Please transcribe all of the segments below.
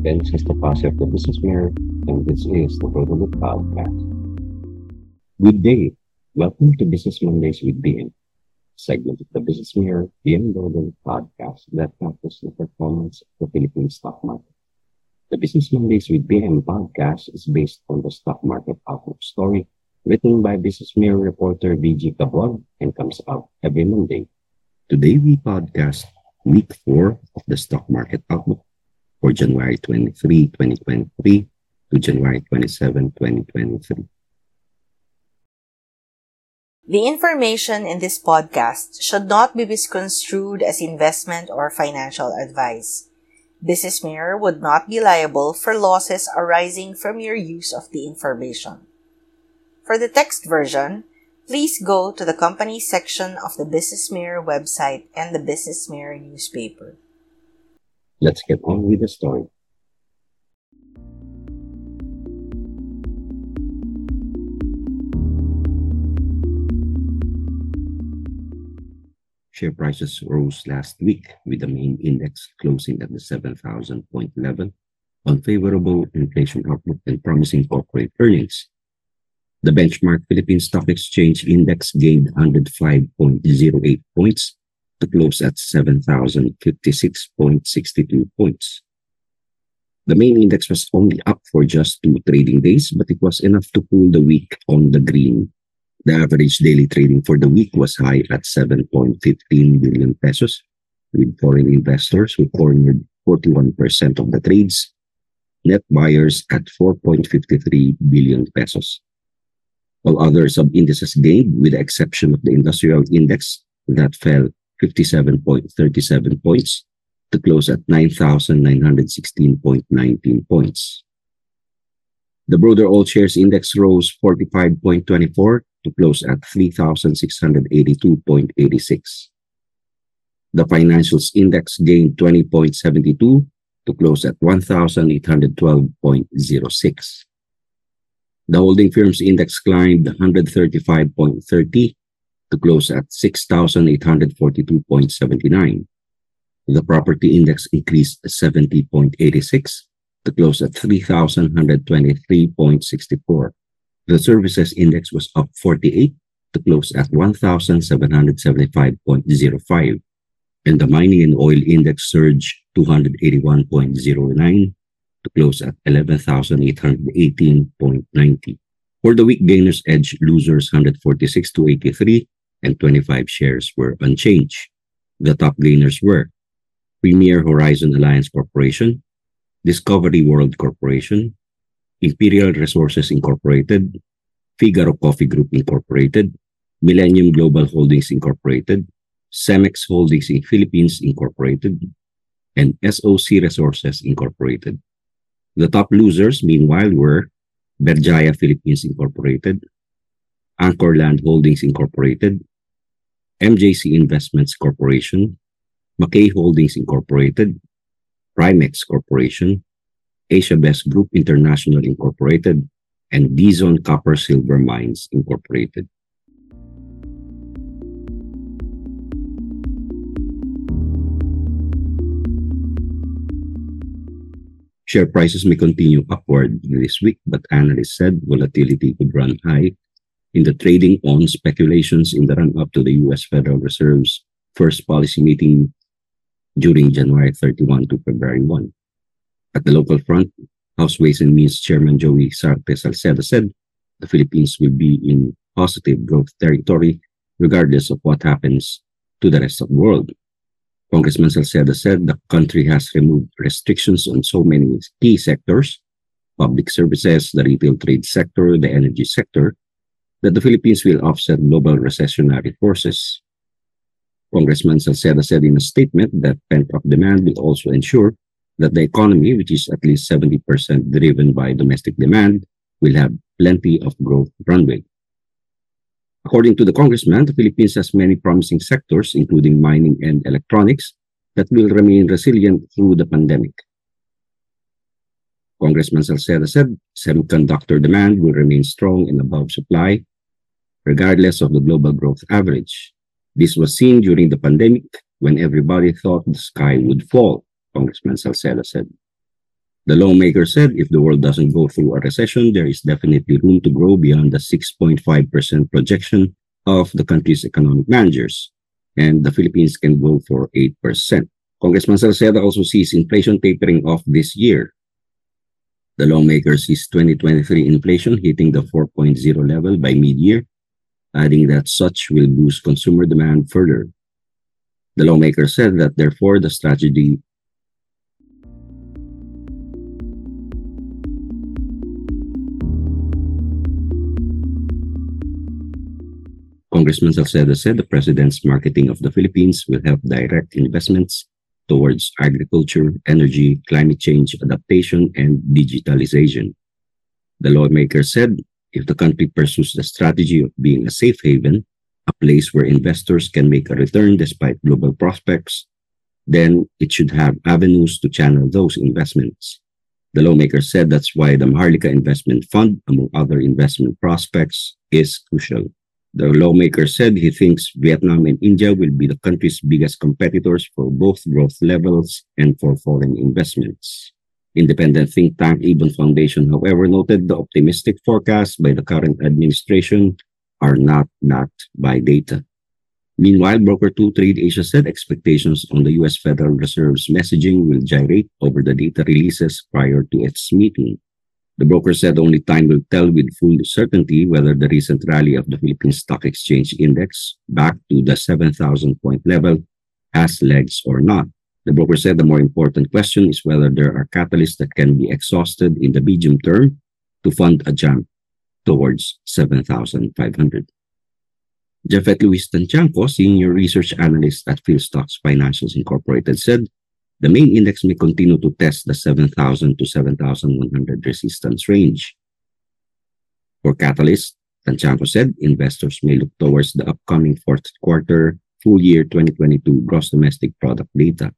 Dennis Estopace of the Business Mirror, and this is the Brotherhood Podcast. Good day. Welcome to Business Mondays with BM, segment of the Business Mirror BM Brotherhood Podcast that tackles the performance of the Philippine stock market. The Business Mondays with BM podcast is based on the stock market outlook story written by Business Mirror reporter VG Cabuag and comes out every Monday. Today we podcast week four of the stock market outlook for January 23, 2023 to January 27, 2023. The information in this podcast should not be misconstrued as investment or financial advice. Business Mirror would not be liable for losses arising from your use of the information. For the text version, please go to the company section of the Business Mirror website and the Business Mirror newspaper. Let's get on with the story. Share prices rose last week with the main index closing at the 7,000 point level on favorable inflation outlook and promising corporate earnings. The benchmark Philippine Stock Exchange Index gained 105.08 points to close at 7,056.62 points. The main index was only up for just two trading days, but it was enough to pull the week on the green. The average daily trading for the week was high at 7.15 billion pesos, with foreign investors who cornered 41% of the trades, net buyers at 4.53 billion pesos while other sub-indices gained with the exception of the industrial index that fell 57.37 points to close at 9,916.19 points. The broader all shares index rose 45.24 to close at 3,682.86. The financials index gained 20.72 to close at 1,812.06. The holding firm's index climbed 135.30 to close at 6,842.79. The property index increased 70.86 to close at 3,123.64. The services index was up 48 to close at 1,775.05. And the mining and oil index surged 281.09 to close at 11,818.90. For the week, gainers edged losers 146 to 83 and 25 shares were unchanged. The top gainers were Premier Horizon Alliance Corporation, Discovery World Corporation, Imperial Resources Incorporated, Figaro Coffee Group Incorporated, Millennium Global Holdings Incorporated, Cemex Holdings in Philippines Incorporated, and SOC Resources Incorporated. The top losers, meanwhile, were Berjaya Philippines Incorporated, Anchorland Holdings Incorporated, MJC Investments Corporation, Macay Holdings Incorporated, Primex Corporation, Asia Best Group International Incorporated, and Dizon Copper Silver Mines Incorporated. Share prices may continue upward this week, but analysts said volatility could run high in the trading on speculations in the run-up to the U.S. Federal Reserve's first policy meeting during January 31 to February 1. At the local front, House Ways and Means Chairman Joey Sarte Salceda said the Philippines will be in positive growth territory regardless of what happens to the rest of the world. Congressman Salceda said the country has removed restrictions on so many key sectors, public services, the retail trade sector, the energy sector, that the Philippines will offset global recessionary forces. Congressman Salceda said in a statement that pent-up demand will also ensure that the economy, which is at least 70% driven by domestic demand, will have plenty of growth runway. According to the congressman, the Philippines has many promising sectors, including mining and electronics, that will remain resilient through the pandemic. Congressman Salceda said semiconductor demand will remain strong and above supply, regardless of the global growth average. This was seen during the pandemic when everybody thought the sky would fall, Congressman Salceda said. The lawmaker said if the world doesn't go through a recession, there is definitely room to grow beyond the 6.5% projection of the country's economic managers, and the Philippines can go for 8%. Congressman Salceda also sees inflation tapering off this year. The lawmaker sees 2023 inflation hitting the 4.0 level by mid-year, adding that such will boost consumer demand further. The lawmaker said that therefore the strategy Congressman Salceda said the president's marketing of the Philippines will help direct investments towards agriculture, energy, climate change adaptation, and digitalization. The lawmaker said if the country pursues the strategy of being a safe haven, a place where investors can make a return despite global prospects, then it should have avenues to channel those investments. The lawmaker said that's why the Maharlika Investment Fund, among other investment prospects, is crucial. The lawmaker said he thinks Vietnam and India will be the country's biggest competitors for both growth levels and for foreign investments. Independent think tank IBON Foundation, however, noted the optimistic forecasts by the current administration are not backed by data. Meanwhile, Broker 2 Trade Asia said expectations on the US Federal Reserve's messaging will gyrate over the data releases prior to its meeting. The broker said only time will tell with full certainty whether the recent rally of the Philippine Stock Exchange Index back to the 7,000 point level has legs or not. The broker said the more important question is whether there are catalysts that can be exhausted in the medium term to fund a jump towards 7,500. Japhet Louis Tantiangco, senior research analyst at PhilStocks Financials Incorporated, said the main index may continue to test the 7,000 to 7,100 resistance range. For Catalyst, Tantiangco said investors may look towards the upcoming fourth quarter full year 2022 gross domestic product data.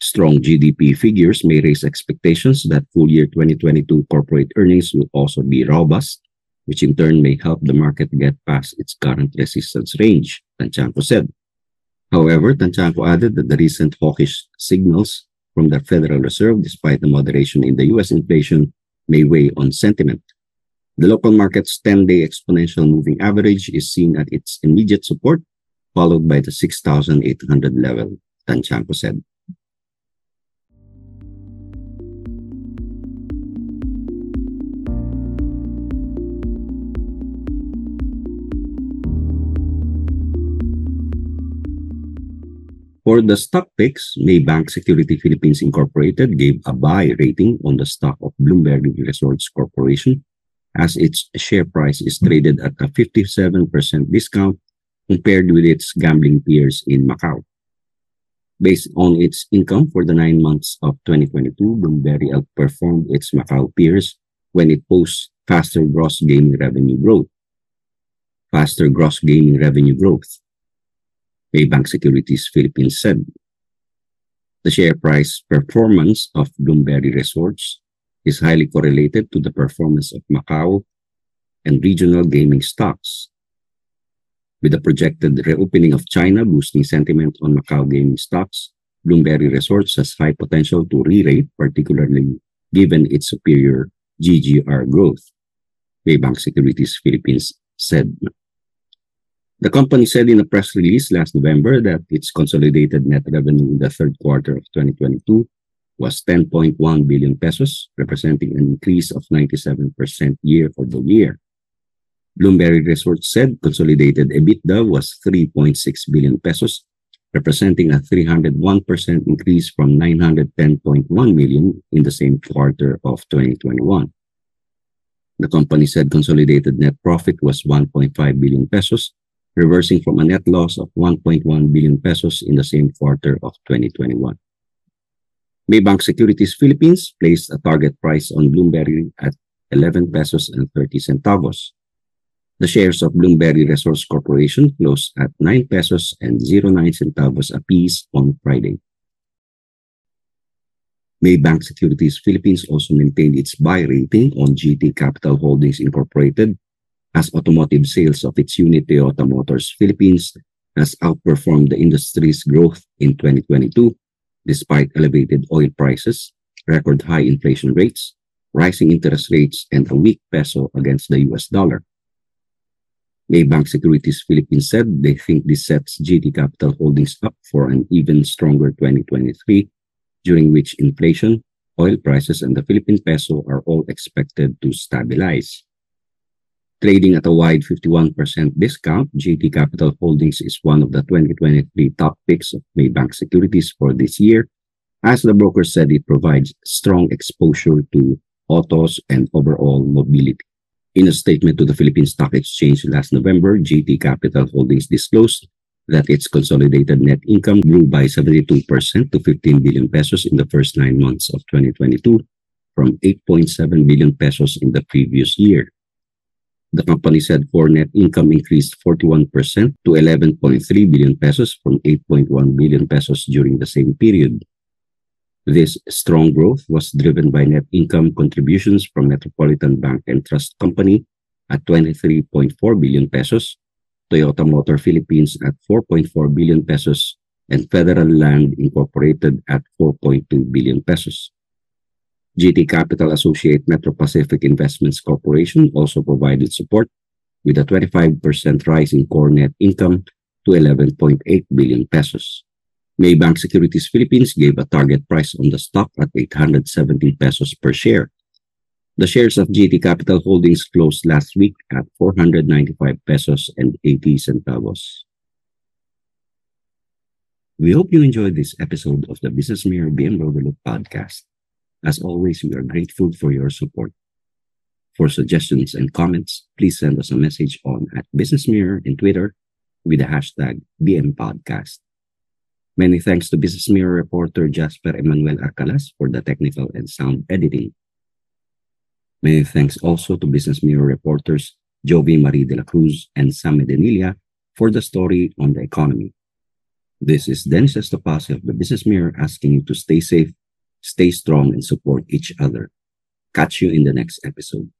Strong GDP figures may raise expectations that full year 2022 corporate earnings will also be robust, which in turn may help the market get past its current resistance range, Tantiangco said. However, Tantiangco added that the recent hawkish signals from the Federal Reserve, despite the moderation in the US inflation, may weigh on sentiment. The local market's 10-day exponential moving average is seen at its immediate support, followed by the 6,800 level, Tantiangco said. For the stock picks, Maybank Security Philippines Incorporated gave a buy rating on the stock of Bloomberry Resorts Corporation as its share price is traded at a 57% discount compared with its gambling peers in Macau. Based on its income for the nine months of 2022, Bloomberry outperformed its Macau peers when it posts faster gross gaming revenue growth. Faster gross gaming revenue growth Maybank Securities Philippines said. The share price performance of Bloomberry Resorts is highly correlated to the performance of Macau and regional gaming stocks. With the projected reopening of China boosting sentiment on Macau gaming stocks, Bloomberry Resorts has high potential to re-rate, particularly given its superior GGR growth. Maybank Securities Philippines said. The company said in a press release last November that its consolidated net revenue in the third quarter of 2022 was 10.1 billion pesos, representing an increase of 97% year-over-year. Bloomberry Resorts said consolidated EBITDA was 3.6 billion pesos, representing a 301% increase from 910.1 million in the same quarter of 2021. The company said consolidated net profit was 1.5 billion pesos, reversing from a net loss of 1.1 billion pesos in the same quarter of 2021. Maybank Securities Philippines placed a target price on Bloomberry at 11 pesos and 30 centavos. The shares of Bloomberry Resource Corporation closed at 9 pesos and 09 centavos apiece on Friday. Maybank Securities Philippines also maintained its buy rating on GT Capital Holdings Incorporated as automotive sales of its unit Toyota Motors Philippines has outperformed the industry's growth in 2022 despite elevated oil prices record high inflation rates, rising interest rates, and a weak peso against the US dollar. Maybank Securities Philippines said they think this sets GT Capital Holdings up for an even stronger 2023, during which inflation, oil prices, and the Philippine peso are all expected to stabilize. Trading at a wide 51% discount, GT Capital Holdings is one of the 2023 top picks of Maybank Securities for this year, as the broker said it provides strong exposure to autos and overall mobility. In a statement to the Philippine Stock Exchange last November, GT Capital Holdings disclosed that its consolidated net income grew by 72% to 15 billion pesos in the first nine months of 2022 from 8.7 billion pesos in the previous year. The company said core net income increased 41% to 11.3 billion pesos from 8.1 billion pesos during the same period. This strong growth was driven by net income contributions from Metropolitan Bank and Trust Company at 23.4 billion pesos, Toyota Motor Philippines at 4.4 billion pesos, and Federal Land Incorporated at 4.2 billion pesos. GT Capital Associate Metro Pacific Investments Corporation also provided support with a 25% rise in core net income to 11.8 billion pesos. Maybank Securities Philippines gave a target price on the stock at 870 pesos per share. The shares of GT Capital Holdings closed last week at 495 pesos and 80 centavos. We hope you enjoyed this episode of the Business Mirror BM Road podcast. As always, we are grateful for your support. For suggestions and comments, please send us a message on at Business Mirror in Twitter with the hashtag BM Podcast. Many thanks to Business Mirror reporter Jasper Emmanuel Arcalas for the technical and sound editing. Many thanks also to Business Mirror reporters Jovee Marie de la Cruz and Sam Medenilla for the story on the economy. This is Dennis Estopace of the Business Mirror asking you to stay safe Stay strong and support each other. Catch you in the next episode.